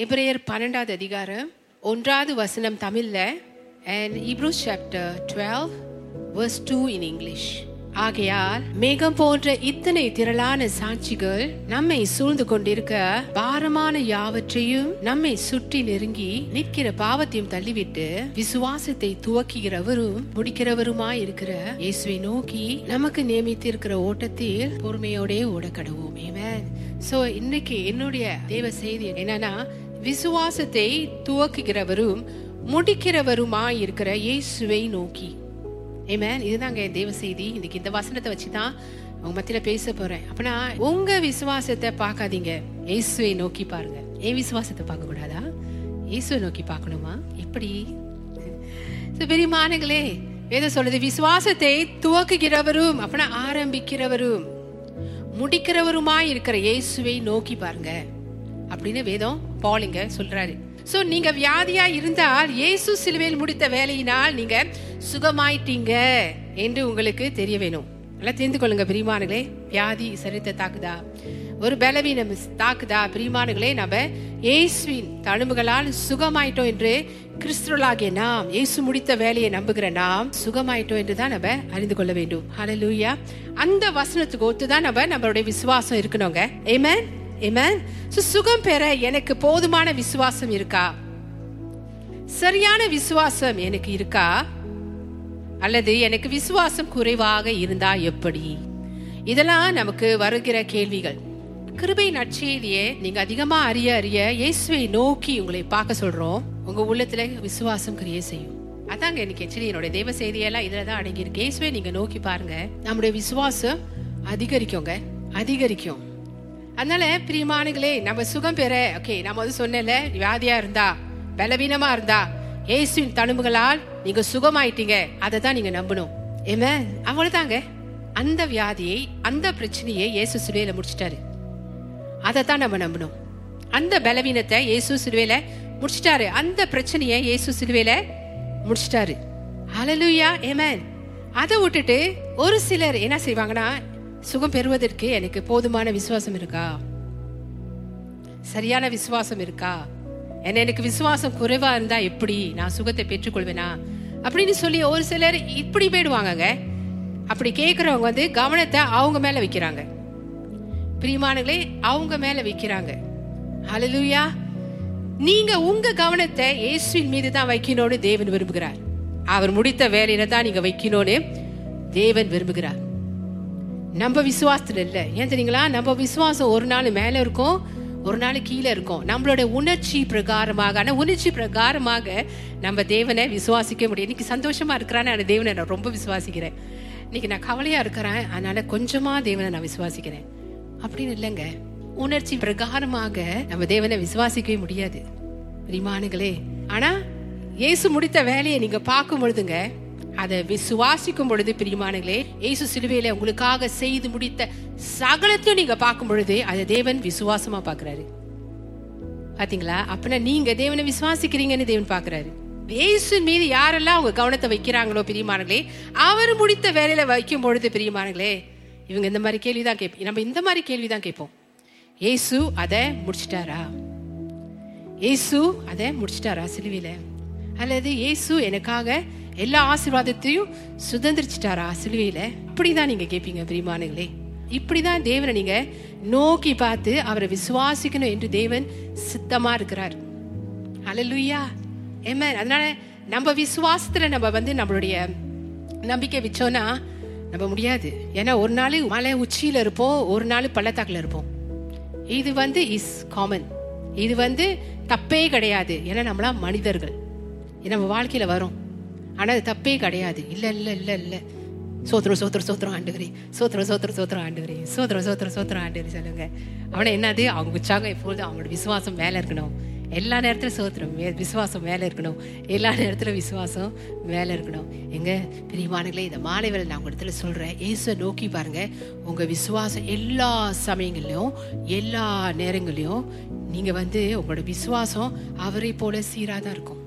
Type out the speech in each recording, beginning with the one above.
எபிரேயர் பன்னெண்டாவது அதிகாரம் ஒன்றாவது வசனம் தமிழ்ல and Hebrews chapter twelve verse two in English ஆகையால் மேகம் போன்ற இத்தனை திரளான சாட்சிகள் நம்மை சூழ்ந்து கொண்டிருக்க பாரமான யாவற்றையும் நம்மை சுற்றி நெருங்கி நிற்கிற பாவத்தையும் தள்ளிவிட்டு விசுவாசத்தை துவக்குகிறவரும் முடிக்கிறவருமாய் இருக்கிற இயேசுவை நோக்கி நமக்கு நியமித்திருக்கிற ஓட்டத்தில் பொறுமையோடே ஓடக்கடுவோம். ஏமேன் சோ இன்னைக்கு என்னுடைய தேவ செய்தி என்னன்னா விசுவாசத்தை துவக்குகிறவரும் முடிக்கிறவருமா இருக்கிற இயேசுவை நோக்கி. ஏமேன் இதுதாங்க என் தேவ செய்தி. இன்னைக்கு இந்த வசனத்தை வச்சு தான் உங்க மத்தியில பேச போறேன். அப்பனா உங்க விசுவாசத்தை பார்க்காதீங்க. இயேசுவை நோக்கி பாருங்க. என் விசுவாசத்தை பார்க்க கூடாதா? இயேசுவை நோக்கி பார்க்கணுமா? எப்படி? பெரியமானங்களே வேதம் சொல்லுது விசுவாசத்தை துவக்குகிறவரும் அப்பனா ஆரம்பிக்கிறவரும் முடிக்கிறவருமாய் இருக்கிற இயேசுவை நோக்கி பாருங்க அப்படின்னு வேதம் பாலிங்க சொல்றாரு. சோ நீங்க வியாதியா இருந்தால் இயேசு சிலுவையில் முடித்த வேலையினால் நீங்க சுகமாயிட்டீங்க என்று உங்களுக்கு தெரிய வேணும். நல்லா தெரிந்து கொள்ளுங்க பிரிமானுகளே வியாதி சரித்த தாக்குதா? ஒரு பலவீனம் தாக்குதா? பிரிமானுகளே நம்ம இயேசுவின் தழும்புகளால் சுகமாயிட்டோம் என்று கிறிஸ்துவலாகிய நாம் இயேசு முடித்த வேலையை நம்புகிற நாம் சுகமாயிட்டோம் என்று தான் நம்ம அறிந்து கொள்ள வேண்டும். ஹலலூயா அந்த வசனத்துக்கு ஒத்து தான் நம்ம நம்மளுடைய விசுவாசம் இருக்கணுங்க. ஏமேன் சுகம் பெற எனக்கு போதுமான விசுவாசம் இருக்கா? சரியான விசுவாசம் எனக்கு இருக்கா? அல்லது எனக்கு விசுவாசம் குறைவாக இருந்தா எப்படி? இதெல்லாம் நமக்கு வருகிற கேள்விகள். கிருபை நற்செய்தியை நீங்க அதிகமா அறிய அறிய இயேசுவை நோக்கி உங்களை பார்க்க சொல்றோம். உங்க உள்ளத்துல விசுவாசம் கிரியே செய்யும். அதாங்க எனக்கு ஆக்சுவலி என்னோட தேவ செய்தியெல்லாம் இதுல தான் அடங்கியிருக்கு. இயேசுவை நீங்க நோக்கி பாருங்க. நம்முடைய விசுவாசம் அதிகரிக்குங்க. அதிகரிக்கும். அதனால பிரியமானங்களே நம்ம சுகம் பெற ஓகே நம்ம வந்து சொன்னல வியாதியா இருந்தா பலவீனமா இருந்தா ஏசுவின் தழும்புகளால் நீங்க சுகமாயிட்டீங்க அதை தான் நீங்க நம்பணும். ஏமே அவ்வளவுதாங்க. அந்த வியாதியை அந்த பிரச்சனையை இயேசு சிலுவையில முடிச்சிட்டாரு. அதை தான் நம்ம நம்பணும். அந்த பலவீனத்தை இயேசு சிலுவையில முடிச்சிட்டாரு. அந்த பிரச்சனையை இயேசு சிலுவையில முடிச்சிட்டாரு. ஹalleluya ஆமென் அதை விட்டுட்டு ஒரு சிலர் என்ன செய்வாங்கன்னா சுகம் பெறுவதற்கு எனக்கு போதுமான விசுவாசம் இருக்கா? சரியான விசுவாசம் இருக்கா? என்ன எனக்கு விசுவாசம் குறைவா இருந்தா எப்படி நான் சுகத்தை பெற்றுக்கொள்வேனா? அப்படின்னு சொல்லி ஒரு சிலர் இப்படி போயிடுவாங்கங்க. அப்படி கேட்கறவங்க வந்து கவனத்தை அவங்க மேல வைக்கிறாங்க. பிரியமானங்களே அவங்க மேல வைக்கிறாங்க. ஹalleluya நீங்க உங்க கவனத்தை இயேசுவின் மீது தான் வைக்கணும்னு தேவன் விரும்புகிறார். அவர் முடித்த வேலையில தான் நீங்க வைக்கணும்னு தேவன் விரும்புகிறார். நம்ம விசுவாசத்தில் இல்லை. ஏன் தெரியுங்களா? நம்ம விசுவாசம் ஒரு நாள் மேலே இருக்கும் ஒரு நாள் கீழே இருக்கும். நம்மளோட உணர்ச்சி பிரகாரமாக ஆனால் உணர்ச்சி பிரகாரமாக நம்ம தேவனை விசுவாசிக்க முடியும். இன்னைக்கு சந்தோஷமா இருக்கிறான்னு அந்த தேவனை நான் ரொம்ப விசுவாசிக்கிறேன். இன்னைக்கு நான் கவலையா இருக்கிறேன் அதனால கொஞ்சமா தேவனை நான் விசுவாசிக்கிறேன். அப்படின்னு இல்லைங்க. உணர்ச்சி பிரகாரமாக நம்ம தேவனை விசுவாசிக்கவே முடியாது. பிரிமானுகளே ஆனா இயேசு முடித்த வேலையை நீங்க பார்க்கும் பொழுதுங்க அதை விசுவாசிக்கும் பொழுது பிரியமானங்களே இயேசு சிலுவையில உங்களுக்காக செய்து முடித்த சகலத்தையும் நீங்க பார்க்கும் பொழுது அதை தேவன் விசுவாசமா பாக்குறாரு பாத்தீங்களா? அப்பனா நீங்க தேவனை விசுவாசிக்கிறீங்கன்னு தேவன் பாக்குறாரு இயேசு மீது யாரெல்லாம் அவங்க கவனத்தை வைக்கிறாங்களோ பிரியமானங்களே அவர் முடித்த வேலையில வைக்கும் பொழுது பிரியமானங்களே இவங்க இந்த மாதிரி கேள்விதான் கேட்போம் நம்ம இந்த மாதிரி கேள்விதான் கேட்போம். ஏசு அதை முடிச்சிட்டாரா? ஏசு அதை முடிச்சிட்டாரா சிலுவையில? அல்லது இயேசு எனக்காக எல்லா ஆசீர்வாதத்தையும் சுதந்திரிச்சிட்டாரா? சிலுவையில? இப்படிதான் நீங்க கேட்பீங்க பிரிமானுங்களே இப்படிதான் தேவனை நீங்க நோக்கி பார்த்து அவரை விசுவாசிக்கணும் என்று தேவன் சித்தமா இருக்கிறார். அலலுயா ஏம அதனால நம்ம விசுவாசத்துல நம்ம வந்து நம்மளுடைய நம்பிக்கை வச்சோம்னா நம்ம முடியாது. ஏன்னா ஒரு நாள் மலை உச்சியில இருப்போம் ஒரு நாள் பள்ளத்தாக்கில் இருப்போம். இது வந்து இஸ் காமன் இது வந்து தப்பே கிடையாது. ஏன்னா நம்மளா மனிதர்கள். நம்ம வாழ்க்கையில் வரும். ஆனால் அது தப்பே கிடையாது. இல்லை இல்லை இல்லை இல்லை. சோத்திரம் சோத்திரம் சோத்திரம் ஆண்டுகிறே சோத்திரம் சோத்திரம் சோத்திரம் ஆண்டுகிறே சோத்திரம் சோத்திரம் சோத்திரம் ஆண்டுகிறே சொல்லுங்க. அவனை என்னது? அவங்க உற்சாகம் எப்பொழுதும் அவங்களோட விசுவாசம் மேலே இருக்கணும். எல்லா நேரத்திலும் சோத்திரம் மே விசுவாசம் மேலே இருக்கணும். எல்லா நேரத்திலும் விசுவாசம் மேலே இருக்கணும். எங்க பிரியமானங்களே இந்த மாலை வேலை நான் உங்க இடத்துல சொல்கிறேன் இயேசுவை நோக்கி பாருங்க. உங்கள் விசுவாசம் எல்லா சமயங்கள்லையும் எல்லா நேரங்களையும் நீங்கள் வந்து உங்களோட விசுவாசம் அவரை போல சீராதான் இருக்கும்.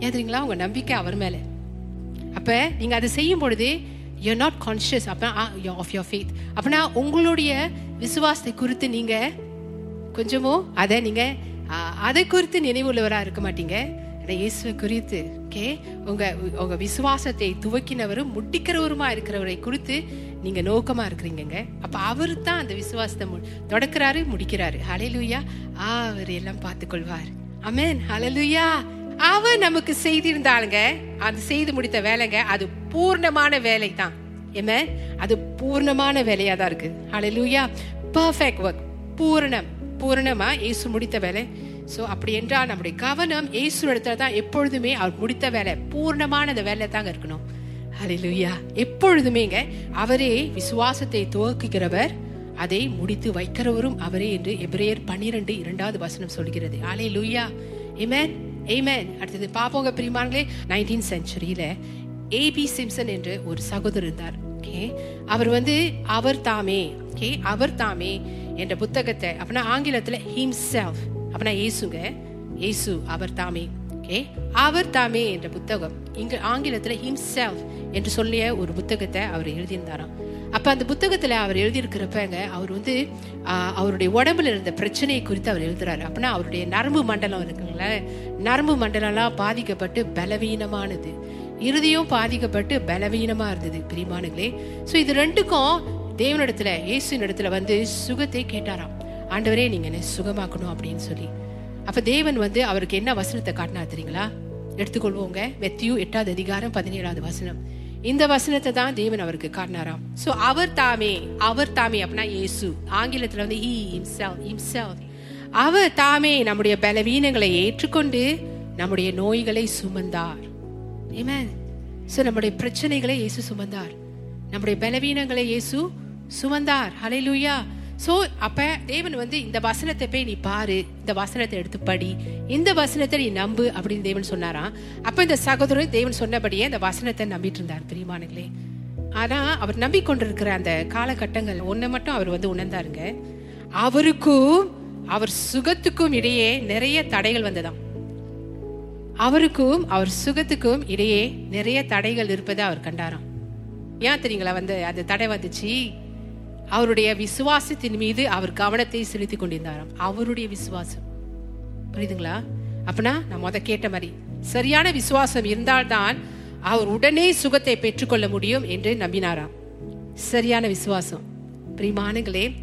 ஏன் தெரியுங்களா உங்க நம்பிக்கை அவர் மேல. அப்ப நீங்க அதை செய்யும் பொழுது யூ நாட் கான்ஷியஸ் அப்ப ஆஃப் யோர் ஃபேத் அப்பனா உங்களுடைய விசுவாசத்தை குறித்து நீங்க கொஞ்சமோ அதை நீங்க uh, அதை குறித்து நினைவுள்ளவரா இருக்க மாட்டீங்க. இயேசுவை குறித்து ஓகே உங்க உங்க விசுவாசத்தை துவக்கினவரும் முட்டிக்கிறவருமா இருக்கிறவரை குறித்து நீங்க நோக்கமா இருக்கிறீங்கங்க. அப்ப அவர் தான் அந்த விசுவாசத்தை மு- தொடக்கிறாரு முடிக்கிறாரு. ஹalleluya அவர் எல்லாம் பார்த்துக்கொள்வார். அமேன் ஹலலுயா அவ நமக்கு செய்திருந்தாளுங்க அது செய்து முடித்த வேலைங்க அது பூர்ணமான வேலை தான் Amen. அது பூர்ணமான வேலையா தான் இருக்கு. ஹalleluya பர்ஃபெக்ட் ஒர்க் பூரணம் பூர்ணமா இயேசு முடித்த வேலை. ஸோ அப்படி என்றால் நம்முடைய கவனம் இயேசு இடத்துல தான் எப்பொழுதுமே அவர் முடித்த வேலை பூர்ணமான அந்த வேலை தாங்க இருக்கணும். ஹalleluya எப்பொழுதுமேங்க அவரே விசுவாசத்தை துவக்குகிறவர் அதை முடித்து வைக்கிறவரும் அவரே என்று எபிரேயர் பன்னிரண்டு இரண்டாவது வசனம் சொல்கிறது ஆலே லூயா இமேன் ஏமேன் அடுத்தது பாப்போங்க பிரிமான்களே நைன்டீன் செஞ்சுரியில ஏபி சிம்சன் என்று ஒரு சகோதரர் இருந்தார். ஓகே அவர் வந்து அவர் தாமே. ஓகே அவர் தாமே என்ற புத்தகத்தை அப்படின்னா ஆங்கிலத்தில் ஹிம்செல்ஃப் அப்படின்னா ஏசுங்க ஏசு அவர் தாமே. ஓகே அவர் தாமே என்ற புத்தகம் இங்க ஆங்கிலத்தில் ஹிம்செல்ஃப் என்று சொல்லிய ஒரு புத்தகத்தை அவர் எழுதியிருந்தாராம். அப்ப அந்த புத்தகத்துல அவர் எழுதியிருக்கிறப்பங்க அவர் வந்து அவருடைய உடம்புல இருந்த பிரச்சனையை குறித்து அவர் எழுதுறாரு. அப்படின்னா அவருடைய நரம்பு மண்டலம் இருக்குங்களே நரம்பு மண்டலம்லாம் பாதிக்கப்பட்டு பலவீனமானது. இறுதியும் பாதிக்கப்பட்டு பலவீனமா இருந்தது பிரிமானுங்களே ஸோ இது ரெண்டுக்கும் தேவனிடத்துல இயேசுவின் இடத்துல வந்து சுகத்தை கேட்டாராம். ஆண்டவரே நீங்க என்ன சுகமாக்கணும் அப்படின்னு சொல்லி. அப்ப தேவன் வந்து அவருக்கு என்ன வசனத்தை காட்டினா தெரியுங்களா? எடுத்துக்கொள்வோங்க. வெத்தியு எட்டாவது அதிகாரம் பதினேழாவது வசனம். இந்த வசனத்தை தான் தேவன் அவருக்கு காட்டினாராம். சோ அவர் தாமே அவர் தாமே அப்படின்னா இயேசு. ஆங்கிலத்துல வந்து he himself himself. அவர் தாமே நம்முடைய பலவீனங்களை ஏற்றுக்கொண்டு நம்முடைய நோய்களை சுமந்தார். Amen. சோ நம்முடைய பிரச்சனைகளை இயேசு சுமந்தார். நம்முடைய பலவீனங்களை இயேசு சுமந்தார். ஹalleluya ஸோ அப்போ தேவன் வந்து இந்த வசனத்தை போய் நீ பாரு இந்த வசனத்தை எடுத்து படி இந்த வசனத்தை நீ நம்பு அப்படின்னு தேவன் சொன்னாராம் அப்போ இந்த சகோதரர் தேவன் சொன்னபடியே இந்த வசனத்தை நம்பிட்டு இருந்தார் பிரியமானங்களே ஆனால் அவர் நம்பிக்கொண்டிருக்கிற அந்த காலகட்டங்கள் ஒன்றை மட்டும் அவர் வந்து உணர்ந்தாருங்க. அவருக்கும் அவர் சுகத்துக்கும் இடையே நிறைய தடைகள் வந்ததாம். அவருக்கும் அவர் சுகத்துக்கும் இடையே நிறைய தடைகள் இருப்பதை அவர் கண்டாராம். ஏன் தெரியுங்களா வந்து அந்த தடை வந்துச்சு? அவருடைய விசுவாசத்தின் மீது அவர் கவனத்தை செலுத்தி கொண்டிருந்தாராம். அவருடைய விசுவாசம். புரியுதுங்களா? அப்படின்னா நான் முத கேட்ட மாதிரி சரியான விசுவாசம் இருந்தால்தான் அவர் உடனே சுகத்தை பெற்றுக்கொள்ள முடியும் என்று நம்பினாராம். சரியான விசுவாசம். பிரிமானங்களே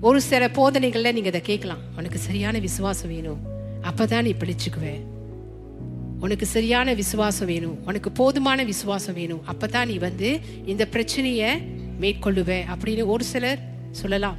ஒரு சில போதனைகள்ல நீங்க இதை கேட்கலாம். உனக்கு சரியான விசுவாசம் வேணும். அப்பதான் நீ பிடிச்சுக்குவேன் உனக்கு சரியான விசுவாசம் வேணும். உனக்கு போதுமான விசுவாசம் வேணும். அப்பதான் நீ வந்து இந்த பிரச்சனையை மேற்கொள்ளுவேன் அப்படின்னு ஒரு சிலர் சொல்லலாம்.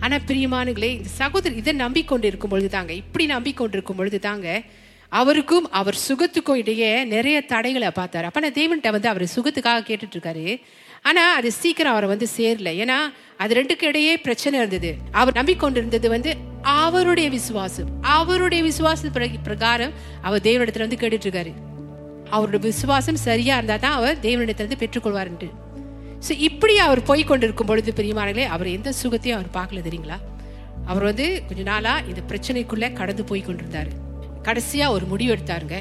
ஆனா பிரியமானுங்களே இந்த சகோதரர் இதை நம்பிக்கொண்டு இருக்கும் பொழுது தாங்க இப்படி நம்பிக்கொண்டு இருக்கும் பொழுது தாங்க அவருக்கும் அவர் சுகத்துக்கும் இடையே நிறைய தடைகளை பார்த்தாரு. அப்ப நான் தேவன்கிட்ட வந்து அவர் சுகத்துக்காக கேட்டுட்டு இருக்காரு ஆனா அது சீக்கிரம் அவரை வந்து சேரல. ஏன்னா அது ரெண்டுக்கு இடையே பிரச்சனை இருந்தது. அவர் நம்பிக்கொண்டிருந்தது வந்து அவருடைய விசுவாசம். அவருடைய விசுவாச பிரகாரம் அவர் தேவனிடத்துல வந்து கேட்டுட்டு இருக்காரு அவருடைய விசுவாசம் சரியா இருந்தா தான் அவர் தேவனிடத்திலிருந்து பெற்றுக்கொள்வார்ன்ட்டு. ஸோ இப்படி அவர் போய் கொண்டிருக்கும் பொழுது பெரியமார்களே அவர் எந்த சுகத்தையும் அவர் பார்க்கல தெரியுங்களா? அவர் வந்து கொஞ்ச நாளாக இந்த பிரச்சனைக்குள்ளே கடந்து போய் கொண்டிருந்தார் கடைசியாக ஒரு முடிவு எடுத்தாருங்க.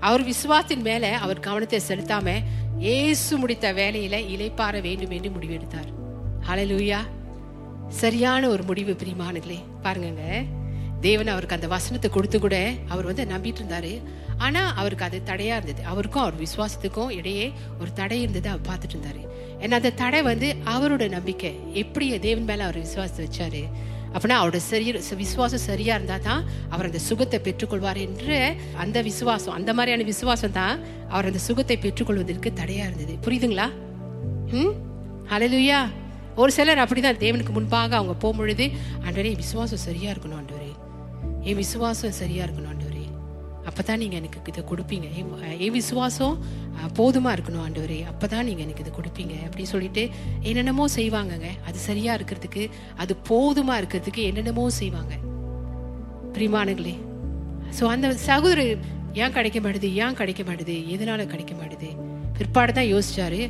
அவர் விசுவாசத்தின் மேலே அவர் கவனத்தை செலுத்தாம ஏசு முடித்த வேலையில இலைப்பாற வேண்டும் என்று முடிவு எடுத்தார். சரியான ஒரு முடிவு பிரியமானங்களே பாருங்கங்க. தேவன் அவருக்கு அந்த வசனத்தை கொடுத்து கூட அவர் வந்து நம்பிட்டு இருந்தாரு. ஆனால் அவருக்கு அது தடையாக இருந்தது. அவருக்கும் அவர் விசுவாசத்துக்கும் இடையே ஒரு தடை இருந்தது அவர் பார்த்துட்டு இருந்தாரு. ஏன்னா அந்த தடை வந்து அவரோட நம்பிக்கை. எப்படி தேவன் மேலே அவர் விசுவாசத்தை வச்சாரு? அப்படின்னா அவரோட சரி விசுவாசம் சரியா இருந்தா தான் அவர் அந்த சுகத்தை பெற்றுக்கொள்வார் என்ற அந்த விசுவாசம் அந்த மாதிரியான விசுவாசம் தான் அவர் அந்த சுகத்தை பெற்றுக்கொள்வதற்கு தடையா இருந்தது. புரியுதுங்களா? ம்? ஹalleluya. ஒரு சிலர் அப்படிதான் தேவனுக்கு முன்பாக அவங்க போகும்பொழுது ஆண்டவரே விசுவாசம் சரியா இருக்கணும் ஆண்டவரே. என் விசுவாசம் சரியா இருக்கணும் அப்போ அப்பதான் நீங்க எனக்கு இதை கொடுப்பீங்க. என் என் விசுவாசம் அஹ், போதுமா இருக்கணும் ஆண்டவரே. அப்பதான் நீங்க எனக்கு இதை கொடுப்பீங்க. அப்படின்னு சொல்லிட்டு என்னென்னமோ செய்வாங்கங்க. அது சரியா இருக்கிறதுக்கு அது போதுமா இருக்கிறதுக்கு என்னென்னமோ செய்வாங்க. பிரிமானங்களே ஸோ அந்த சகோதரர் ஏன் கிடைக்க மாட்டுது? ஏன் கிடைக்க மாட்டுது? எதனால கிடைக்க மாட்டுது? பிற்பாடு தான் யோசிச்சாரு.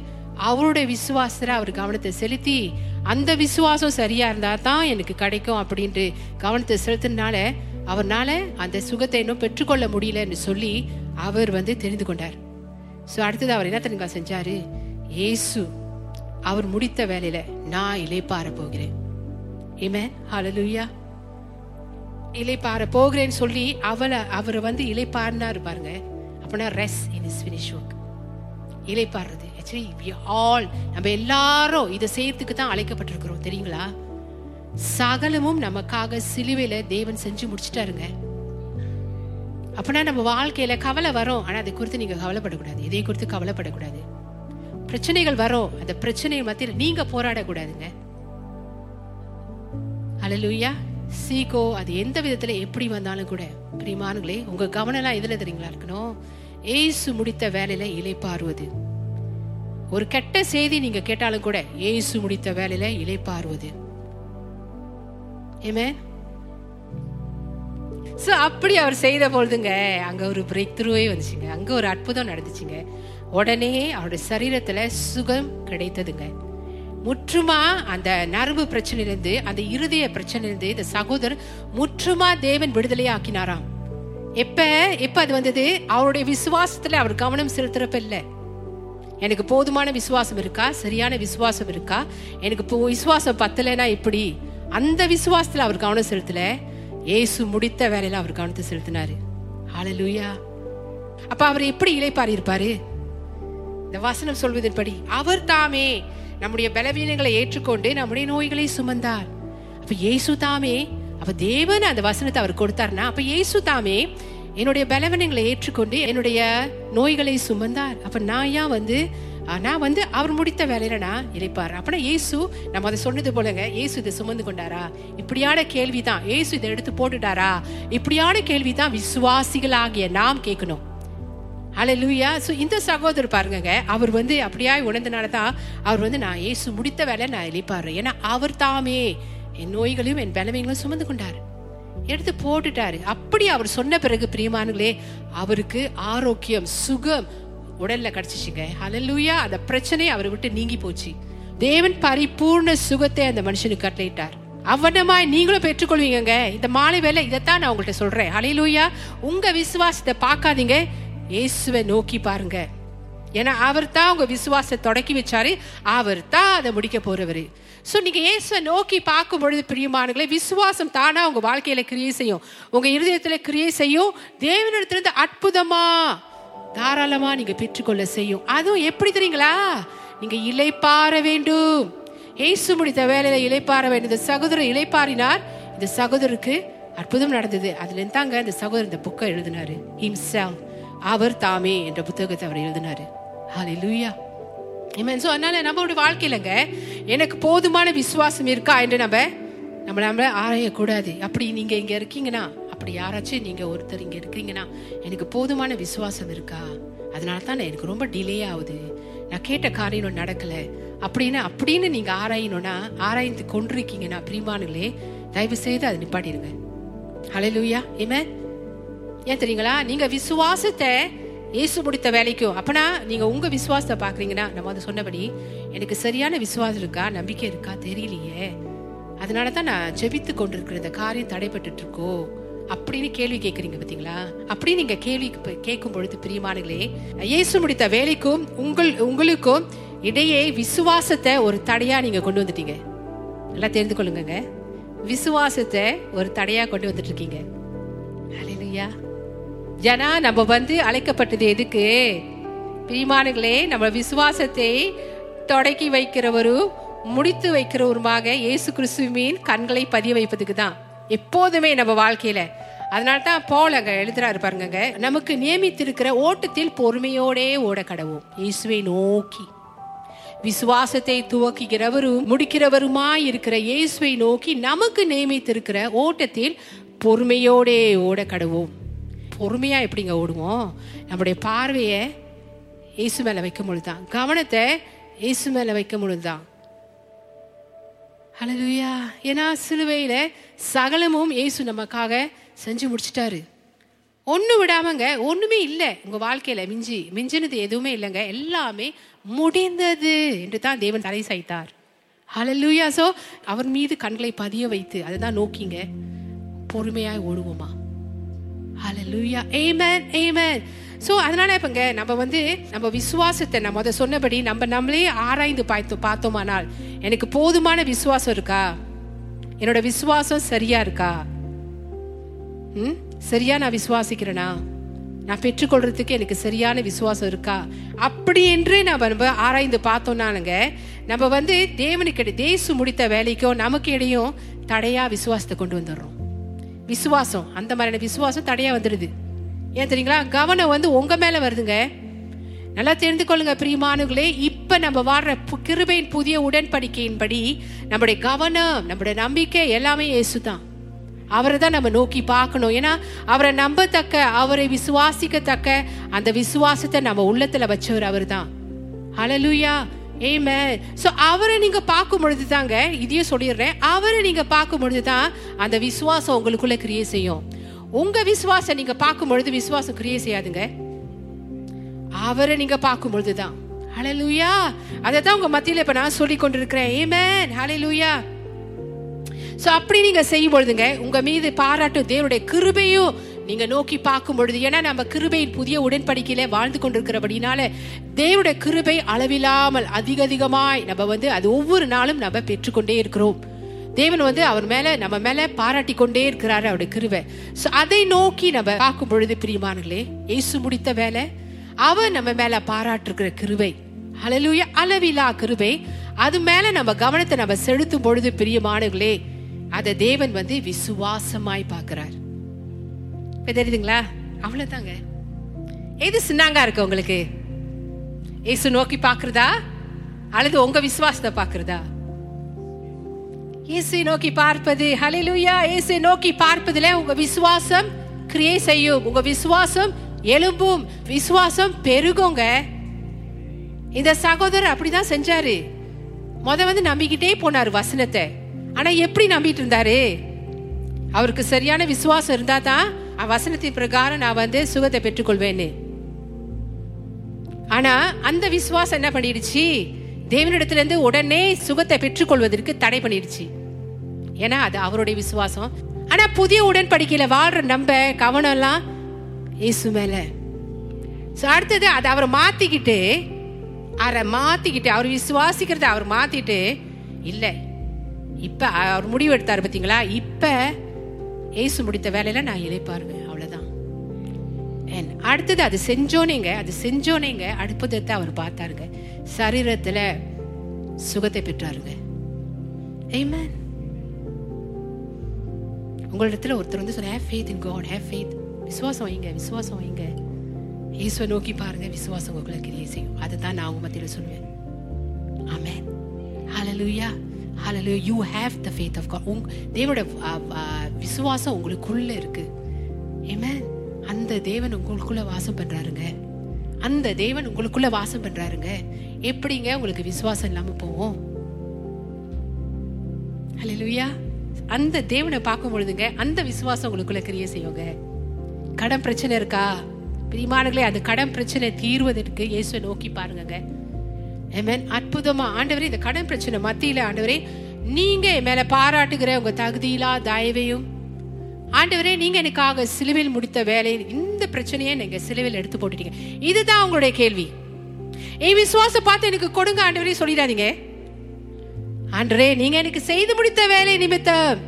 அவருடைய விசுவாசத்தில் அவர் கவனத்தை செலுத்தி அந்த விசுவாசம் சரியா இருந்தா தான் எனக்கு கிடைக்கும் அப்படின்ட்டு கவனத்தை செலுத்தினால அவர்னால அந்த சுகத்தை இன்னும் பெற்றுக்கொள்ள முடியலன்னு சொல்லி அவர் வந்து தெரிந்து கொண்டார். ஸோ அடுத்தது அவர் என்ன தெரியுங்க செஞ்சாரு? ஏசு அவர் முடித்த வேலையில நான் இலைப்பார போகிறேன். Amen. ஹலலுயா இலைப்பார போகிறேன்னு சொல்லி அவளை அவரை வந்து இலைப்பாருனாரு பாருங்க. அப்படின்னா rest in his finish work இலைப்பாடுறது actually we all நம்ம எல்லாரும் இதை செய்யறதுக்கு தான் அழைக்கப்பட்டிருக்கிறோம். தெரியுங்களா? சகலமும் நமக்காக சிலுவையில தேவன் செஞ்சு முடிச்சிட்டாருங்க. அப்படின்னா நம்ம வாழ்க்கையில கவலை வரும். ஆனா அதை குறித்து நீங்க கவலைப்படக்கூடாது. இதை குறித்து கவலைப்படக்கூடாது. பிரச்சனைகள் வரும். அந்த பிரச்சனைகள் மத்தியில் நீங்க போராடக்கூடாதுங்க. அலலுயா சீகோ அது எந்த விதத்துல எப்படி வந்தாலும் கூட பிரிமானுங்களே உங்க கவனம் எல்லாம் எதுல தெரியுங்களா இருக்கணும்? ஏசு முடித்த வேலையில இலைப்பாருவது ஒரு கெட்ட செய்தி நீங்க கேட்டாலும் கூட ஏசு முடித்த வேலையில இலைப்பாருவது ஏமே ஸோ அப்படி அவர் செய்த பொழுதுங்க அங்க ஒரு பிரேக் த்ரூவே வந்துச்சுங்க. அங்க ஒரு அற்புதம் நடந்துச்சுங்க. உடனே அவருடைய சரீரத்துல சுகம் கிடைத்ததுங்க. முற்றுமா அந்த நரம்பு பிரச்சனையிலிருந்து அந்த இருதய பிரச்சனையிலிருந்து இந்த சகோதரர் முற்றுமா தேவன் விடுதலை ஆக்கினாராம் எப்ப எப்ப அது வந்தது? அவருடைய விசுவாசத்துல அவர் கவனம் செலுத்துறப்ப இல்லை. எனக்கு போதுமான விசுவாசம் இருக்கா? சரியான விசுவாசம் இருக்கா? எனக்கு விசுவாசம் பத்தலைன்னா எப்படி? அந்த விசுவாசத்தில் அவர் கவனம் செலுத்தல. இயேசு முடித்த வேலையில அவர் கவனத்தை செலுத்தினாரு. லூயா அப்ப அவர் எப்படி இளைப்பாரி இருப்பாரு? இந்த வசனம் சொல்வதன்படி அவர் தாமே நம்முடைய பலவீனங்களை ஏற்றுக்கொண்டு நம்முடைய நோய்களை சுமந்தார். அப்ப இயேசு தாமே அப்ப தேவன் அந்த வசனத்தை அவர் கொடுத்தாருன்னா அப்ப இயேசு தாமே என்னுடைய பலவீனங்களை ஏற்றுக்கொண்டு என்னுடைய நோய்களை சுமந்தார். அப்ப நான் ஏன் வந்து நான் வந்து அவர் முடித்த வேலையில நான் இழைப்பார் அப்படின்னா இயேசு நம்ம அதை சொன்னது போலங்க இயேசு இதை சுமந்து கொண்டாரா? இப்படியான கேள்வி தான் ஏசு இதை எடுத்து போட்டுட்டாரா? இப்படியான கேள்விதான் விசுவாசிகளாகிய நாம் கேட்கணும். அலை லூயா ஸோ இந்த சகோதரர் பாருங்க அவர் வந்து அப்படியாய் உணர்ந்தனால தான் அவர் வந்து நான் ஏசு முடித்த வேலை நான் இழைப்பாரு ஏன்னா அவர் தாமே என் நோய்களையும் என் பலவீனங்களையும் சுமந்து கொண்டார். எடுத்து போட்டுட்டாரு. அப்படி அவர் சொன்ன பிறகு பிரியமானங்களே அவருக்கு ஆரோக்கியம் சுகம் உடல்ல கிடைச்சிச்சுங்க. ஹalleluya அந்த பிரச்சனை அவரை விட்டு நீங்கி போச்சு. தேவன் பரிபூர்ண சுகத்தை அந்த மனுஷனுக்கு கட்டளையிட்டார். அவனமாய் நீங்களும் பெற்றுக்கொள்வீங்க இந்த மாலை வேலை இதைத்தான் நான் உங்கள்கிட்ட சொல்றேன். அலையிலூயா உங்க விசுவாசத்தை பார்க்காதீங்க. இயேசுவை நோக்கி பாருங்க. ஏன்னா அவர் தான் உங்க விசுவாசத்தை தொடக்கி வச்சாரு. அவர் தான் அதை முடிக்க போறவர். ஸோ நீங்க இயேசுவை நோக்கி பார்க்கும் பொழுது பிரியமானங்களே விசுவாசம் தானா உங்க வாழ்க்கையில கிரியை செய்யும். உங்க இருதயத்துல கிரியை செய்யும். தேவனிடத்திலிருந்து அற்புதமா தாராளமா நீங்க பெற்றுக்கொள்ள செய்யும். அதுவும் எப்படி தெரியுங்களா? நீங்க இலைப்பாற வேண்டும். ஏசு முடித்த வேலையில இலைப்பாற வேண்டும். இந்த சகோதரர் இலைப்பாறினார் இந்த சகோதரருக்கு அற்புதம் நடந்தது. அதுல இருந்தாங்க இந்த சகோதரர் இந்த புக்கை எழுதினாரு. ஹிம்சாங் அவர் தாமே என்ற புத்தகத்தை அவர் எழுதினாரு. ஹalleluya லூயா So, அதனால நம்மளுடைய வாழ்க்கையிலங்க எனக்கு போதுமான விசுவாசம் இருக்கா என்று நம்ம நம்ம நம்மள ஆராயக்கூடாது. அப்படி நீங்க இங்க இருக்கீங்கன்னா அப்படி யாராச்சும் நீங்கள் ஒருத்தர் இங்கே இருக்கிறீங்கன்னா எனக்கு போதுமான விசுவாசம் இருக்கா? அதனால தான் நான் எனக்கு ரொம்ப டிலே ஆகுது. நான் கேட்ட காரியம் நடக்கலை. அப்படின்னு அப்படின்னு நீங்கள் ஆராயணும்னா ஆராய்ந்து கொண்டிருக்கீங்கன்னா பிரிமானுங்களே தயவு செய்து அதை நிப்பாட்டிடுங்க. ஹலே லூயா ஏமே ஏன் தெரியுங்களா? நீங்கள் விசுவாசத்தை இயேசு முடித்த வேலைக்கும் அப்பனா நீங்கள் உங்கள் விசுவாசத்தை பார்க்குறீங்கன்னா நம்ம அதை சொன்னபடி எனக்கு சரியான விசுவாசம் இருக்கா? நம்பிக்கை இருக்கா? தெரியலையே. அதனால தான் நான் ஜெபித்து கொண்டிருக்கிற இந்த காரியம் தடைபட்டுட்ருக்கோம் அப்படின்னு கேள்வி கேட்குறீங்க பார்த்தீங்களா அப்படி நீங்க கேள்வி கேட்கும் பொழுது பிரியமானங்களே இயேசு முடித்த வேலைக்கும் உங்கள் உங்களுக்கும் இடையே விசுவாசத்தை ஒரு தடையா நீங்க கொண்டு வந்துட்டீங்க. நல்லா தெரிந்து கொள்ளுங்க விசுவாசத்தை ஒரு தடையா கொண்டு வந்துட்டு இருக்கீங்க ஹalleluya. ஜனா நம்ம வந்து அழைக்கப்பட்டது எதுக்கு? பிரிமானுங்களே நம்ம விசுவாசத்தை தொடக்கி வைக்கிறவரும் முடித்து வைக்கிறவருமாக இயேசு கிறிஸ்துவின் கண்களை பதிய வைப்பதுக்கு தான் எப்போதுமே நம்ம வாழ்க்கையில அதனால தான் போல் அங்கே எழுதுறாரு பாருங்க நமக்கு நியமித்திருக்கிற ஓட்டத்தில் பொறுமையோடே ஓட கடவோம் இயேசுவை நோக்கி. விசுவாசத்தை துவக்குகிறவரும் முடிக்கிறவருமாய் இருக்கிற இயேசுவை நோக்கி நமக்கு நியமித்திருக்கிற ஓட்டத்தில் பொறுமையோடே ஓட கடவோம் பொறுமையாக எப்படிங்க ஓடுவோம்? நம்முடைய பார்வையை இயேசு மேலே வைக்கும் பொழுதுதான். கவனத்தை இயேசு மேலே வைக்கும் பொழுதுதான். ஹalleluya ஏன்னா சிலுவையில் சகலமும் இயேசு நமக்காக செஞ்சு முடிச்சிட்டாரு. ஒன்று விடாமங்க ஒன்றுமே இல்லை. உங்கள் வாழ்க்கையில் மிஞ்சி மிஞ்சினது எதுவுமே இல்லைங்க. எல்லாமே முடிந்தது என்று தான் தேவன் தலை சாய்த்தார். ஹலலூயா சோ அவர் மீது கண்களை பதிய வைத்து அதை தான் நோக்கிங்க. பொறுமையாக ஓடுவோமா? ஹலலூயா ஏமன் ஏமன் ஸோ அதனால இப்போங்க நம்ம வந்து நம்ம விசுவாசத்தை நம்ம அதை சொன்னபடி நம்ம நம்மளே ஆராய்ந்து பார்த்து பார்த்தோமானால் எனக்கு போதுமான விசுவாசம் இருக்கா? என்னோட விசுவாசம் சரியா இருக்கா? ம்? சரியா நான் விசுவாசிக்கிறேனா? நான் பெற்றுக்கொள்றதுக்கு எனக்கு சரியான விசுவாசம் இருக்கா? அப்படி என்று நம்ம நம்ம ஆராய்ந்து பார்த்தோம்னாலுங்க நம்ம வந்து தேவனுக்கு தேசு முடித்த வேலைக்கும் நமக்கு இடையும் தடையா விசுவாசத்தை கொண்டு வந்துடுறோம். விசுவாசம் அந்த மாதிரியான விசுவாசம் தடையா வந்துடுது. ஏன் தெரியுங்களா? கவனம் வந்து உங்க மேல வருதுங்க. நல்லா தெரிந்து கொள்ளுங்க பிரியமானவர்களே இப்ப நம்ம வாடுற பு- கிருபையின் புதிய உடன்படிக்கையின்படி நம்முடைய கவனம் நம்முடைய நம்பிக்கை எல்லாமே இயேசுதான். அவரை தான் நம்ம நோக்கி பார்க்கணும். ஏன்னா அவரை நம்பத்தக்க அவரை விசுவாசிக்கத்தக்க அந்த விசுவாசத்தை நம்ம உள்ளத்துல வச்சவர் அவர் தான் ஹalleluya ஏமே ஸோ அவரை நீங்க பார்க்கும் பொழுது தாங்க இதையும் சொல்லிடுறேன். அவரை நீங்க பார்க்கும் பொழுது தான் அந்த விசுவாசம் உங்களுக்குள்ள கிரியே செய்யும். உங்க விசுவாசம் நீங்க பார்க்கும் பொழுது விசுவாசம் கிரியே செய்யாதுங்க. அவரை நீங்க பார்க்கும் பொழுதுதான் ஹalleluya அதை தான் உங்க மத்தியில் இப்ப நான் சொல்லி கொண்டிருக்கிறேன் ஆமென் ஹalleluya ஸோ அப்படி நீங்கள் செய்யும் பொழுதுங்க உங்கள் மீது பாராட்டும் தேவனுடைய கிருபையும் நீங்க நோக்கி பார்க்கும் பொழுது ஏன்னா நம்ம கிருபையின் புதிய உடன்படிக்கையில வாழ்ந்து கொண்டிருக்கிறபடினால தேவனுடைய கிருபை அளவில்லாமல் அதிக அதிகமாய் நம்ம வந்து அது ஒவ்வொரு நாளும் நம்ம பெற்றுக்கொண்டே இருக்கிறோம். தேவன் வந்து அவர் மேல நம்ம மேல பாராட்டி கொண்டே இருக்கிறாரு அவருடைய கிருவை ஸோ அதை நோக்கி நம்ம பார்க்கும் பொழுது பிரியமானங்களே இயேசு முடித்த வேலை அவர் நம்ம மேல பாராட்டிருக்கிற கிருவை அழலுய அளவிலா கிருவை அது மேல நம்ம கவனத்தை நம்ம செலுத்தும் பொழுது பிரியமானங்களே அதை தேவன் வந்து விசுவாசமாய் பார்க்கிறார். தெரியுதுங்களா? அவ்வளவுதாங்க. எது சின்னாங்கா இருக்கு உங்களுக்கு? இயேசு நோக்கி பார்க்குறதா? அல்லது உங்க விசுவாசத்தை பார்க்குறதா? இயேசு நோக்கி பார்ப்பது ஹலிலுயா இயேசை நோக்கி பார்ப்பதுல உங்க விசுவாசம் கிரியே செய்யும். உங்க விசுவாசம் எழும்பும். விசுவாசம் பெருகுங்க. இந்த சகோதரர் அப்படிதான் செஞ்சாரு. முத வந்து நம்பிக்கிட்டே போனார் வசனத்தை. ஆனா எப்படி நம்பிட்டு இருந்தாரு? அவருக்கு சரியான விசுவாசம் இருந்தா தான் வசனத்தின் பிரகாரம் நான் வந்து சுகத்தை பெற்றுக்கொள்வேன்னு. ஆனா அந்த விசுவாசம் என்ன பண்ணிடுச்சு? தேவனிடத்துல இருந்து உடனே சுகத்தை பெற்றுக்கொள்வதற்கு தடை பண்ணிடுச்சு. ஏன்னா அது அவருடைய விசுவாசம். ஆனா புதிய உடன்படிக்கையில வாழ்ற நம்ப கவனம் எல்லாம் இயேசு மேல. அடுத்தது அதை அவர் மாத்திக்கிட்டு அவரை மாத்திக்கிட்டு அவர் விசுவாசிக்கிறத அவர் மாத்திட்டு இல்லை இப்போ அவர் முடிவு எடுத்தார் பார்த்தீங்களா இப்போ இயேசு முடித்த வேலையில் நான் இழைப்பாருங்க அவ்வளோதான் அடுத்தது அது செஞ்சோனேங்க அது செஞ்சோனேங்க அற்புதத்தை அவர் பார்த்தாருங்க. சரீரத்தில் சுகத்தை பெற்றாருங்க. Amen. உங்களிடத்துல ஒருத்தர் வந்து சொன்ன have faith in God have faith விசுவாசம் வைங்க விசுவாசம் வைங்க. இயேசுவை நோக்கி பாருங்க விசுவாசம் உங்களுக்கு கிரியை செய்யும். அதுதான் நான் உங்க மத்தியில் சொல்லுவேன் amen hallelujah hello you have the faith of god. உங் தேவனோட விசுவாசம் உங்களுக்குள்ளே இருக்குது ஏமே அந்த தேவன் உங்களுக்குள்ளே வாசம் பண்ணுறாருங்க அந்த தேவன் உங்களுக்குள்ளே வாசம் பண்ணுறாருங்க எப்படிங்க உங்களுக்கு விசுவாசம் இல்லாமல் போவோம் ஹalleluya அந்த தேவனை பார்க்கும் பொழுதுங்க அந்த விசுவாசம் உங்களுக்குள்ள கிரியை செய்வோங்க கடன் பிரச்சனை இருக்கா? பிரிமானங்களே அந்த கடன் பிரச்சனை தீர்வதற்கு இயேசுவை நோக்கி பாருங்கங்க. அற்புதமா. ஆண்டவரே இந்த கடன் பிரச்சனை மத்தியில ஆண்டவரே நீங்க என் மேல பாராட்டுகிற உங்க தகுதியிலா தயவையும். ஆண்டவரே நீங்க எனக்காக சிலுவையில் முடித்த வேலை இந்த பிரச்சனையை நீங்க சிலுவையில் எடுத்து போட்டுட்டீங்க. இதுதான் உங்களுடைய கேள்வி. என் விசுவாசம் பார்த்து எனக்கு கொடுங்க ஆண்டவரே சொல்லிடாதீங்க. ஆண்டரே நீங்க எனக்கு செய்து முடித்த வேலை நிமித்தம்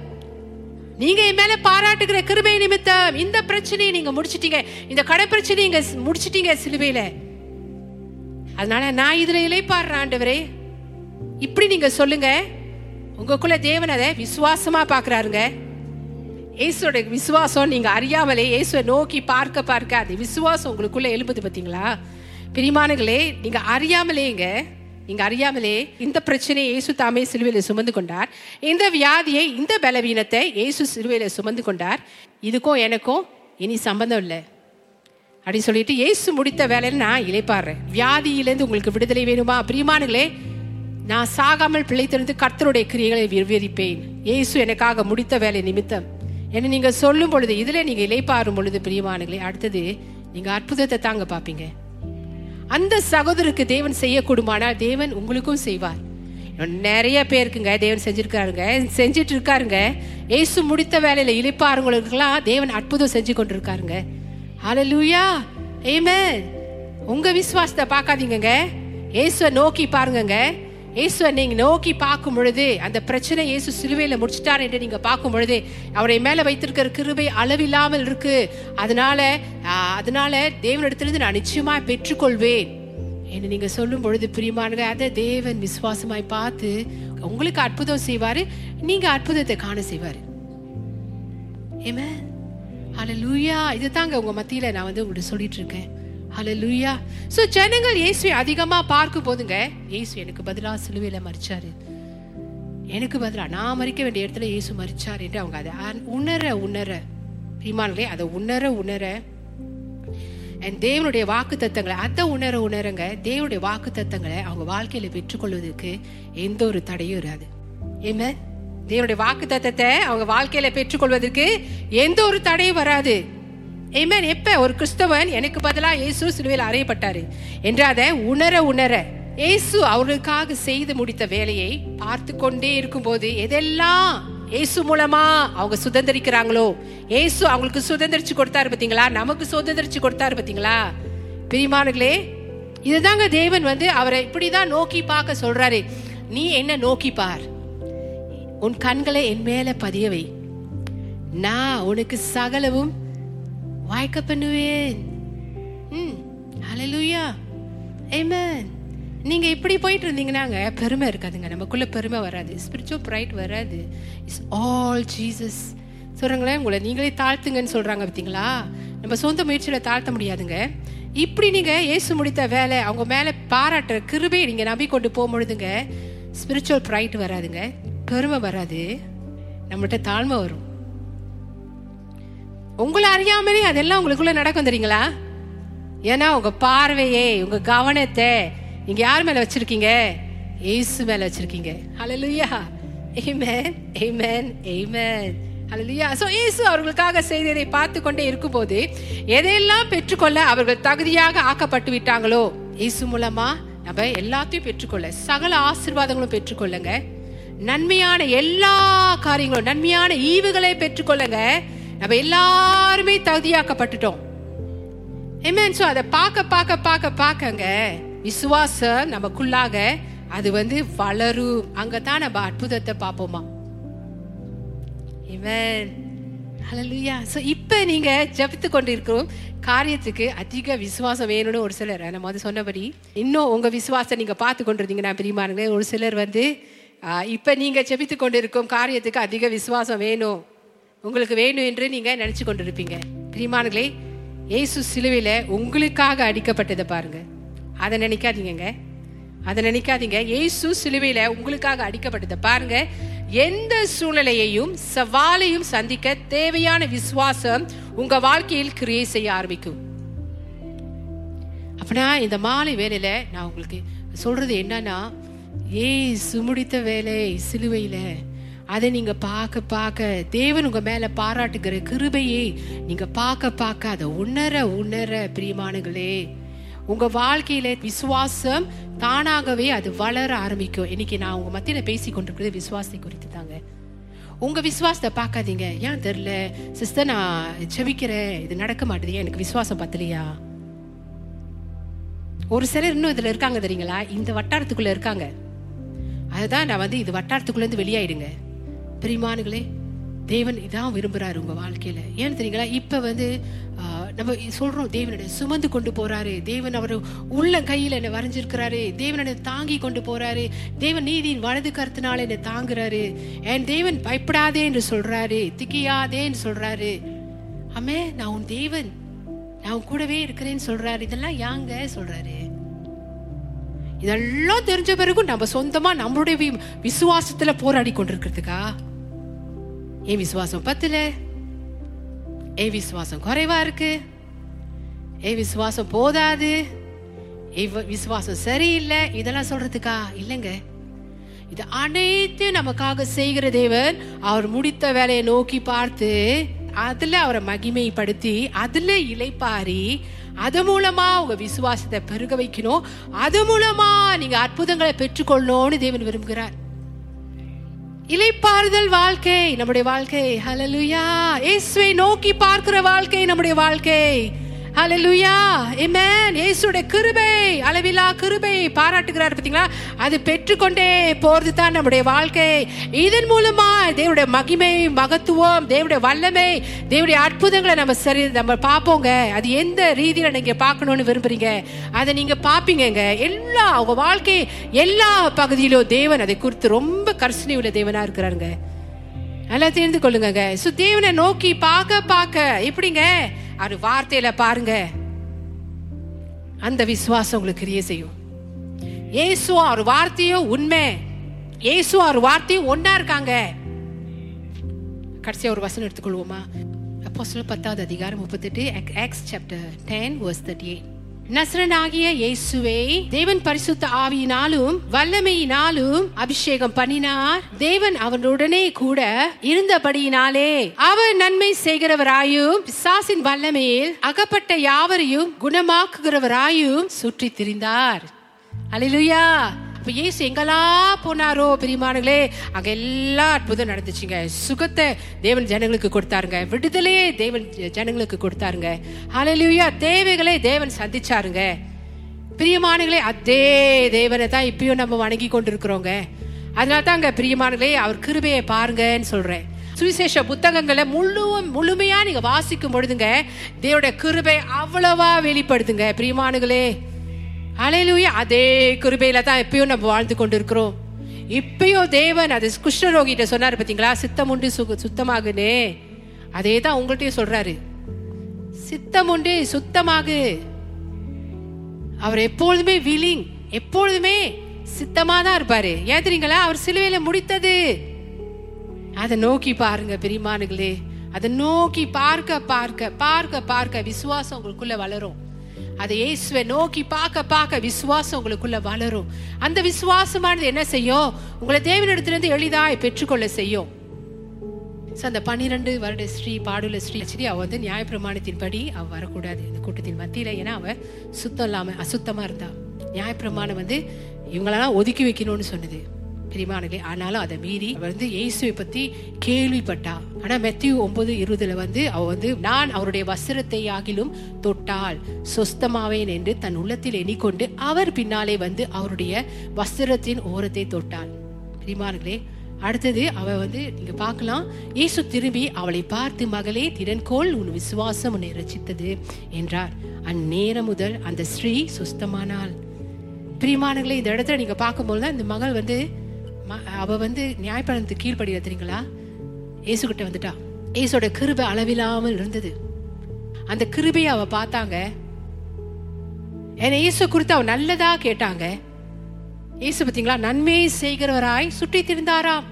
நீங்க என் மேல பாராட்டுகிற கிருபை நிமித்தம் இந்த பிரச்சனையை நீங்க முடிச்சிட்டீங்க. இந்த கடை பிரச்சனையை நீங்க முடிச்சிட்டீங்க சிலுவையில. அதனால நான் இதுல இலைப்பாடுறேன் ஆண்டவரே. இப்படி நீங்க சொல்லுங்க. உங்களுக்குள்ள தேவன் அதை விசுவாசமா பாக்குறாருங்க இயேசுவோட விசுவாசம் நீங்க அறியாமலே இயேசுவை நோக்கி பார்க்க பார்க்க அது விசுவாசம் உங்களுக்குள்ள எழுப்புது பாத்தீங்களா? பிரிமானங்களே நீங்க அறியாமலேங்க. நீங்க அறியாமலே இந்த பிரச்சனையை இயேசு தாமே சிலுவையில சுமந்து கொண்டார். இந்த வியாதியை இந்த பலவீனத்தை இயேசு சிலுவையில சுமந்து கொண்டார். இதுக்கும் எனக்கும் இனி சம்பந்தம் இல்லை. அப்படின்னு சொல்லிட்டு இயேசு முடித்த வேலையில நான் இழைப்பாடுறேன் வியாதியிலேருந்து உங்களுக்கு விடுதலை வேணுமா? பிரியமானங்களே நான் சாகாமல் பிழைத்திருந்து கர்த்தருடைய கிரியைகளை விவரிப்பேன். இயேசு எனக்காக முடித்த வேலை நிமித்தம். என்ன நீங்க சொல்லும் பொழுது இதுல நீங்க இளைப்பாறும் பொழுது பிரியமானங்களே அடுத்தது நீங்க அற்புதத்தை தாங்க பாப்பீங்க அந்த சகோதரருக்கு தேவன் செய்யக்கூடுமானால் தேவன் உங்களுக்கும் செய்வார். நிறைய பேருக்குங்க தேவன் செஞ்சிருக்காருங்க செஞ்சிட்டு இருக்காருங்க. ஏசு முடித்த வேலையில இழைப்பாருங்களுக்கெல்லாம் தேவன் அற்புதம் செஞ்சு கொண்டிருக்காருங்க. அலலூயா ஆமென் உங்க விசுவாசத்தை பார்க்காதீங்கங்க. இயேசுவை நோக்கி பாருங்கங்க. இயேசுவை நீங்க நோக்கி பார்க்கும் பொழுது அந்த பிரச்சனை இயேசு சிலுவையில முடிச்சிட்டார் என்று நீங்க பார்க்கும் பொழுது அவரை மேல வைத்திருக்கிற கிருபை அளவில்லாமல் இருக்கு. அதனால அதனால தேவனிடத்திலிருந்து நான் நிச்சயமா பெற்றுக்கொள்வேன் என்று நீங்க சொல்லும் பொழுது பிரியமானவர்களே அதை தேவன் விசுவாசமாய் பார்த்து உங்களுக்கு அற்புதம் செய்வாரு நீங்க அற்புதத்தை காண செய்வாரு. ஹலோ லூயா இது இதுதாங்க உங்க மத்தியில நான் வந்து உங்களுக்கு சொல்லிட்டு இருக்கேன் லுயா ஸோ ஜனங்கள் இயேசுவை அதிகமா பார்க்கும் போதுங்க இயேசு எனக்கு பதிலாக சிலுவையில மறிச்சாரு எனக்கு பதிலா நான் மறிக்க வேண்டிய இடத்துல இயேசு மறிச்சார் என்று அவங்க அதை உணர உணர. பிரிமானங்களே அதை உணர உணர. என் தேவனுடைய வாக்கு தத்தங்களை அதை உணர உணரங்க. தேவனுடைய வாக்கு தத்தங்களை அவங்க வாழ்க்கையில பெற்றுக்கொள்வதற்கு எந்த ஒரு தடையும் இராது ஏமே தேவனுடைய வாக்கு தத்தத்தை அவங்க வாழ்க்கையில பெற்றுக்கொள்வதற்கு எந்த ஒரு தடையும் வராது. ஏமேன் எப்ப? ஒரு கிறிஸ்தவன் எனக்கு பதிலாக இயேசு சிலுவையில் அறையப்பட்டாரு. என்றாத அதை உணர உணர இயேசு அவர்களுக்காக செய்து முடித்த வேலையை பார்த்து கொண்டே இருக்கும்போது எதெல்லாம் இயேசு மூலமா அவங்க சுதந்திரிக்கிறாங்களோ இயேசு அவங்களுக்கு சுதந்திரிச்சு கொடுத்தாரு பாத்தீங்களா நமக்கு சுதந்திரிச்சு கொடுத்தாரு பாத்தீங்களா பிரிமானுகளே இதுதாங்க தேவன் வந்து அவரை இப்படிதான் நோக்கி பார்க்க சொல்றாரு. நீ என்ன நோக்கி பார்? உன் கண்களை என் மேல பதியவை நான் உனக்கு சகலவும் வாய்க்க பண்ணுவேன். ம் ஹalleluya amen. நீங்க இப்படி போயிட்டு இருந்தீங்கன்னாங்க பெருமை இருக்காதுங்க. நமக்குள்ள பெருமை வராது. ஸ்பிரிச்சுவல் ப்ரைட் வராது. இட்ஸ் ஆல் ஜீசஸ் சொல்றாங்களே உங்களை நீங்களே தாழ்த்துங்கன்னு சொல்றாங்க பார்த்தீங்களா நம்ம சொந்த முயற்சியில தாழ்த்த முடியாதுங்க. இப்படி நீங்க இயேசு முடித்த வேலை அவங்க மேல பாராட்டுற கிருபையை நீங்க நம்பி கொண்டு போகும்பொழுதுங்க ஸ்பிரிச்சுவல் ப்ரைட் வராதுங்க. பெருமை வராது. நம்மகிட்ட தாழ்மை வரும். உங்களை அறியாமலே அதெல்லாம் உங்களுக்குள்ள நடக்கும் தெரியுங்களா? ஏன்னா உங்க பார்வையே உங்க கவனத்தை நீங்க யார் மேல வச்சிருக்கீங்க? ஏசு மேல வச்சிருக்கீங்க. ஹலலுயா ஏமேன் ஏமேன் ஏமேன் ஹலலுயா சோ இயேசு அவர்களுக்காக செய்ததை பார்த்து கொண்டே இருக்கும்போது எதையெல்லாம் பெற்றுக்கொள்ள அவர்கள் தகுதியாக ஆக்கப்பட்டு விட்டாங்களோ இயேசு மூலமா நம்ம எல்லாத்தையும் பெற்றுக்கொள்ள சகல ஆசீர்வாதங்களும் பெற்றுக்கொள்ளுங்க. நன்மையான எல்லா காரியங்களும் நன்மையான ஈவுகளை பெற்றுக்கொள்ளுங்க. நம்ம எல்லாருமே தகுதியாக்கப்பட்டுட்டோம். ஏமேன் ஸோ அதை பார்க்க பார்க்க பார்க்க பார்க்கங்க. விசுவாசம் நமக்குள்ளாக அது வந்து வளரும். அங்கதான் நம்ம அற்புதத்தை பார்ப்போமா? இவன் Hallelujah. ஸோ இப்ப நீங்க ஜபித்து கொண்டிருக்கிறோம். காரியத்துக்கு அதிக விசுவாசம் வேணும்னு ஒரு சிலர் நம்ம வந்து சொன்னபடி இன்னும் உங்க விசுவாசம் நீங்க பார்த்து கொண்டிருந்தீங்கன்னா பிரியமானங்களே ஒரு சிலர் வந்து இப்போ நீங்கள் செபித்து கொண்டிருக்கும் காரியத்துக்கு அதிக விசுவாசம் வேணும். உங்களுக்கு வேணும் என்று நீங்கள் நினச்சி கொண்டு கொண்டிருப்பீங்க. பிரிமானங்களே ஏசு சிலுவையில் உங்களுக்காக அடிக்கப்பட்டதை பாருங்க. அதை நினைக்காதீங்கங்க. அதை நினைக்காதீங்க. ஏசு சிலுவையில் உங்களுக்காக அடிக்கப்பட்டதை பாருங்க. எந்த சூழ்நிலையையும் சவாலையும் சந்திக்க தேவையான விசுவாசம் உங்க வாழ்க்கையில் கிரியை செய்ய ஆரம்பிக்கும். அப்படின்னா இந்த மாலை வேலையில நான் உங்களுக்கு சொல்றது என்னன்னா ஏய் சுமுடித்த வேலை சிலுவையில். அதை நீங்கள் பார்க்க பார்க்க தேவன் உங்கள் மேலே பாராட்டுகிற கிருபையை நீங்கள் பார்க்க பார்க்க அதை உணர உணர பிரியமானங்களே உங்கள் வாழ்க்கையில் விசுவாசம் தானாகவே அது வளர ஆரம்பிக்கும். இன்னைக்கு நான் உங்கள் மத்தியில் பேசி கொண்டிருக்கிறது விசுவாசத்தை குறித்து தாங்க. உங்கள் விசுவாசத்தை பார்க்காதீங்க. ஏன் தெரில சிஸ்டர் நான் செவிக்கிறேன் இது நடக்க மாட்டேது. ஏன் எனக்கு விசுவாசம் பத்தலையா? ஒரு சிலர் இன்னும் இதில் இருக்காங்க தெரியுங்களா? இந்த வட்டாரத்துக்குள்ளே இருக்காங்க. அதுதான் நான் வந்து இது வட்டாரத்துக்குள்ளேருந்து வெளியாயிடுங்க. பிரிமானுகளே தேவன் இதான் விரும்புகிறாரு உங்கள் வாழ்க்கையில். ஏன்னு தெரியுங்களா? இப்போ வந்து நம்ம சொல்கிறோம் தேவனுடைய சுமந்து கொண்டு போகிறாரு தேவன் அவர் உள்ள கையில் என்னை வரைஞ்சிருக்கிறாரு. தேவன் தாங்கி கொண்டு போகிறாரு தேவன் நீதியின் வலது கருத்தினால் என்னை தாங்குறாரு. என் தேவன் பயப்படாதே என்று சொல்கிறாரு திக்கியாதே என்று ஆமே நான் உன் தேவன். நான் உன் கூடவே இருக்கிறேன்னு சொல்கிறாரு இதெல்லாம் யாங்க சொல்கிறாரு இதெல்லாம் தெரிஞ்ச பிறகும் நம்ம சொந்தமா நம்மளுடைய வி- விசுவாசத்துல போராடி கொண்டிருக்கிறதுக்கா? என் விசுவாசம் பத்துல? என் விசுவாசம் குறைவா இருக்கு? என் விசுவாசம் போதாது? விசுவாசம் சரியில்லை? இதெல்லாம் சொல்றதுக்கா? இல்லைங்க. இது அனைத்தையும் நமக்காக செய்கிற தேவன் அவர் முடித்த வேலையை நோக்கி பார்த்து அதுல அவரை மகிமைப்படுத்தி அதுல இலைப்பாரி அது மூலமா உங்க விசுவாசத்தை பெருக வைக்கணும். அது மூலமா நீங்க அற்புதங்களை பெற்றுக்கொள்ளணும்னு தேவன் விரும்புகிறார். இலைப்பாறுதல் வாழ்க்கை நம்முடைய வாழ்க்கை. ஹலலுயா இயேசுவை நோக்கி பார்க்கிற வாழ்க்கை நம்முடைய வாழ்க்கை. ஹலலுயா இமேன் இயேசுடைய கிருபை அளவிலா கிருபை பாராட்டுகிறார் பார்த்தீங்களா? அது பெற்றுக்கொண்டே போகிறது தான் நம்முடைய வாழ்க்கை. இதன் மூலமா தேவனுடைய மகிமை மகத்துவம். தேவனுடைய வல்லமை தேவனுடைய அற்புதங்களை நம்ம சரி நம்ம பார்ப்போங்க. அது எந்த ரீதியில் நீங்கள் பார்க்கணும்னு விரும்புறீங்க? அதை நீங்கள் பார்ப்பீங்கங்க. எல்லா உங்க வாழ்க்கை எல்லா பகுதியிலும் தேவன் அதை குறித்து ரொம்ப கர்சனை உள்ள தேவனாக இருக்கிறாருங்க. நல்லா தெரிந்து கொள்ளுங்க சோ தேவனை நோக்கி பார்க்க பார்க்க. எப்படிங்க? அவர் வார்த்தையில பாருங்க. அந்த விசுவாசம் உங்களுக்கு கிரிய செய்யும். ஏசு அவர் வார்த்தையும் உண்மை. ஏசு அவர் வார்த்தையும் ஒன்னா இருக்காங்க. கடைசியா ஒரு வசனம் எடுத்துக்கொள்வோமா? அப்போ சொல்ல பத்தாவது அதிகாரம் முப்பத்தெட்டு Acts chapter ten verse thirty eight நசரனாகிய இயேசுவை தேவன் பரிசுத்த ஆவியினாலும் வல்லமையினாலும் அபிஷேகம் பண்ணினார். தேவன் அவனுடனே கூட இருந்தபடியினாலே அவர் நன்மை செய்கிறவராயும் பிசாசின் வல்லமையில் அகப்பட்ட யாவரையும் குணமாக்குகிறவராயும் சுற்றி திரிந்தார் அலிலுயா இப்ப ஏசு எங்கெல்லாம் போனாரோ பிரியமானங்களே அங்க எல்லா அற்புதம் நடந்துச்சுங்க. சுகத்தை தேவன் ஜனங்களுக்கு கொடுத்தாருங்க. விடுதலையே தேவன் ஜனங்களுக்கு கொடுத்தாருங்க. அலலியா தேவைகளை தேவன் சந்திச்சாருங்க. பிரியமானங்களே அதே தேவனை தான் இப்பயும் நம்ம வணங்கி கொண்டிருக்கிறோங்க. அதனால தாங்க பிரியமானங்களே அவர் கிருபையை பாருங்கன்னு சொல்றேன். சுவிசேஷ புத்தகங்களை முழு முழுமையா நீங்க வாசிக்கும் பொழுதுங்க தேவோட கிருபை அவ்வளவா வெளிப்படுத்துங்க பிரியமானுகளே அலையிலுயா அதே கிருபையில தான் எப்பயும் நம்ம வாழ்ந்து கொண்டிருக்கிறோம். இப்பயும் தேவன் அது குஷ்ணரோகிட்ட சொன்னாரு பார்த்தீங்களா சித்தம் உண்டு சுக சுத்தமாகுனே அதே தான் உங்கள்கிட்டயும் சொல்றாரு. சித்தம் உண்டு சுத்தமாகு. அவர் எப்பொழுதுமே வில்லிங் எப்பொழுதுமே சித்தமா தான் இருப்பாரு. ஏன் தெரியுங்களா? அவர் சிலுவையில முடித்தது. அதை நோக்கி பாருங்க பெரியமானுங்களே அதை நோக்கி பார்க்க பார்க்க பார்க்க பார்க்க விசுவாசம் உங்களுக்குள்ள வளரும். அதை இயேசுவை நோக்கி பார்க்க பார்க்க விசுவாசம் உங்களுக்குள்ள வளரும். அந்த விசுவாசமானது என்ன செய்யும்? உங்களை தேவனிடத்திலிருந்து எளிதாய் பெற்றுக்கொள்ள செய்யும். ஸோ அந்த பன்னிரெண்டு வருட ஸ்ரீ பாடுல ஸ்ரீ ஆக்சுவலி அவ வந்து நியாயப்பிரமாணத்தின்படி அவ வரக்கூடாது இந்த கூட்டத்தின் மத்தியில. ஏன்னா அவ சுத்தம் இல்லாம அசுத்தமா இருந்தா. நியாயப்பிரமாணம் வந்து இவங்களெல்லாம் ஒதுக்கி வைக்கணும்னு சொன்னது. பிரிமானங்களே ஆனாலும் அதை மீறி அவ வந்து இயேசுவை பத்தி கேள்விப்பட்டா. ஆனா மெத்தியூ ஒன்பது இருபதுல வந்து அவ வந்து நான் அவருடைய வஸ்திரத்தை ஆகிலும் தொட்டால் சொஸ்தமாவேன் என்று தன் உள்ளத்தில் எண்ணிக்கொண்டு அவர் பின்னாலே வந்து அவருடைய வஸ்திரத்தின் ஓரத்தை தொட்டாள். பிரிமானங்களே அடுத்தது அவ வந்து நீங்க பார்க்கலாம். இயேசு திரும்பி அவளை பார்த்து மகளே திறன்கோள் உன் விசுவாசம் உன்னை ரசித்தது என்றார். அந்நேரம் முதல் அந்த ஸ்ரீ சுஸ்தமானாள். பிரியமானங்களே இந்த இடத்துல நீங்க பார்க்கும்போது தான் இந்த மகள் வந்து அவள் அவ வந்து நியாயப்படத்துக்கு கீழ்படியில தெரியுங்களா? இயேசு கிட்ட வந்துட்டா. இயேசோட கிருபை அளவில்லாமல் இருந்தது. அந்த கிருபையை அவ பார்த்தாங்க. ஏன்னா இயேசு குறித்து அவன் நல்லதா கேட்டாங்க. இயேசு பார்த்தீங்களா நன்மையை செய்கிறவராய் சுற்றி திருந்தாராம்.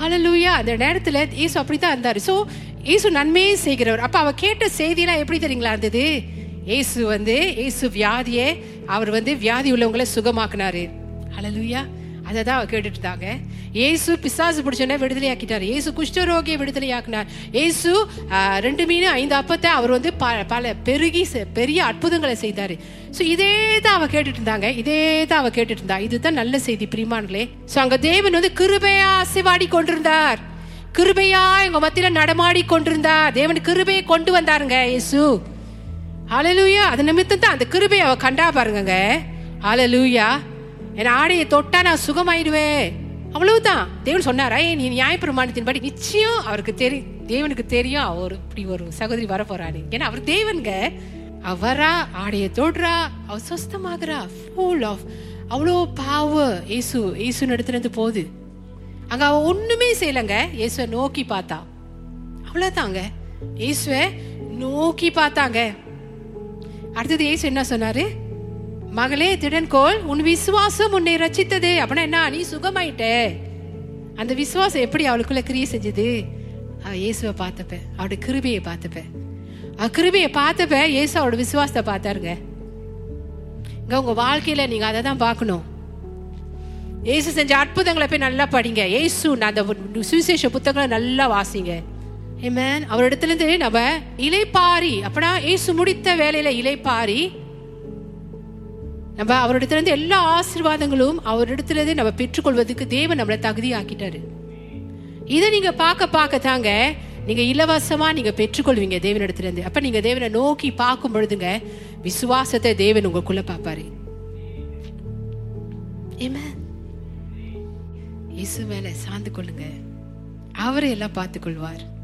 ஹalleluya அந்த நேரத்தில் இயேசு அப்படித்தான் இருந்தார். ஸோ இயேசு நன்மையை செய்கிறவர். அப்போ அவ கேட்ட செய்தியெல்லாம் எப்படி தெரியுங்களா இருந்தது? இயேசு வந்து இயேசு வியாதியே அவர் வந்து வியாதி உள்ளவங்களை சுகமாக்குனாரு. ஹalleluya அதை தான் கேட்டுட்டு இருந்தாங்க ஏசு பிசாசு பிடிச்சோன்னே விடுதலை ஆக்கிட்டார் இயேசு குஷ்டரோகியை விடுதலை ஆக்கினார் இயேசு ரெண்டு மீன் ஐந்து அப்பத்தை அவர் வந்து ப- பல பெருகி செ- பெரிய அற்புதங்களை செய்தார். ஸோ இதே தான் அவ கேட்டுட்டு இருந்தாங்க இதே தான் அவ கேட்டுட்டு இருந்தா இதுதான் நல்ல செய்தி பிரிமான்களே ஸோ அங்க தேவன் வந்து கிருபையா அசைவாடி கொண்டிருந்தார். கிருபையா எங்க மத்தியில நடமாடி கொண்டிருந்தார். தேவன் கிருபையை கொண்டு வந்தாருங்க ஏசு. அலலூயா அது நிமித்தம் தான் அந்த கிருபையை அவ கண்டா பாருங்க அலலூயா என் ஆடையை தொட்டா நான் சுகமாயிடுவேன் அவ்வளவுதான் தேவன் சொன்னாரா "ஏய், நீ நியாயப்பிரமாணத்தின்படி நிச்சயம் அவருக்கு தெரியும் தேவனுக்கு தெரியும் அவர் இப்படி ஒரு சகோதரி வர போறாரு ஏன்னா அவர் தேவனுங்க. அவரா ஆடையை தொடுறா அவர் சொஸ்தமாகறா ஃபுல் ஆஃப் அவ்வளோ பாவ இயேசு ஏசு நடத்துனது இருந்து போகுது. அங்க அவ ஒண்ணுமே செய்யலங்க. இயேசுவை நோக்கி பார்த்தா. அவ்வளவுதாங்க. இயேசுவை நோக்கி பார்த்தாங்க. அடுத்தது இயேசு என்ன சொன்னாரு? மகளே திடன்கோள் உன் விசுவாசம் உன்னை ரச்சித்தது. அப்படின்னா என்ன? நீ சுகமாயிட்ட. அந்த விசுவாசம் எப்படி அவளுக்குள்ள கிரிய செஞ்சது? அவ இயேசுவை பார்த்தப்ப அவருடைய கிருபியை பார்த்தப்ப. அவ கிருபியை பார்த்தப்ப இயேசு அவரோட விசுவாசத்தை பார்த்தாருங்க. இங்க உங்க வாழ்க்கையில நீங்க அதை தான் பார்க்கணும். இயேசு செஞ்ச அற்புதங்களை போய் நல்லா படிங்க. ஏசு நான் அந்த சுவிசேஷ புத்தகங்களை நல்லா வாசிங்க. ஏமேன் அவரிடத்துல இருந்து நம்ம இலைப்பாரி அப்படின்னா இயேசு முடித்த வேலையில இலைப்பாரி நம்ம அவரிடத்துல இருந்து எல்லா ஆசீர்வாதங்களும் அவரிடத்துலேருந்து நம்ம பெற்றுக்கொள்வதற்கு தேவன் நம்மளை தகுதி ஆக்கிட்டாரு இதை நீங்க பார்க்க பார்க்க தாங்க நீங்க இலவசமா நீங்க பெற்றுக்கொள்வீங்க தேவனிடத்துல அப்போ அப்ப நீங்க தேவனை நோக்கி பார்க்கும் பொழுதுங்க விசுவாசத்தை தேவன் உங்களுக்குள்ள பார்ப்பாரு. Amen. இயேசு மேல சார்ந்து கொள்ளுங்க. அவரை எல்லாம் பார்த்துக் கொள்வார்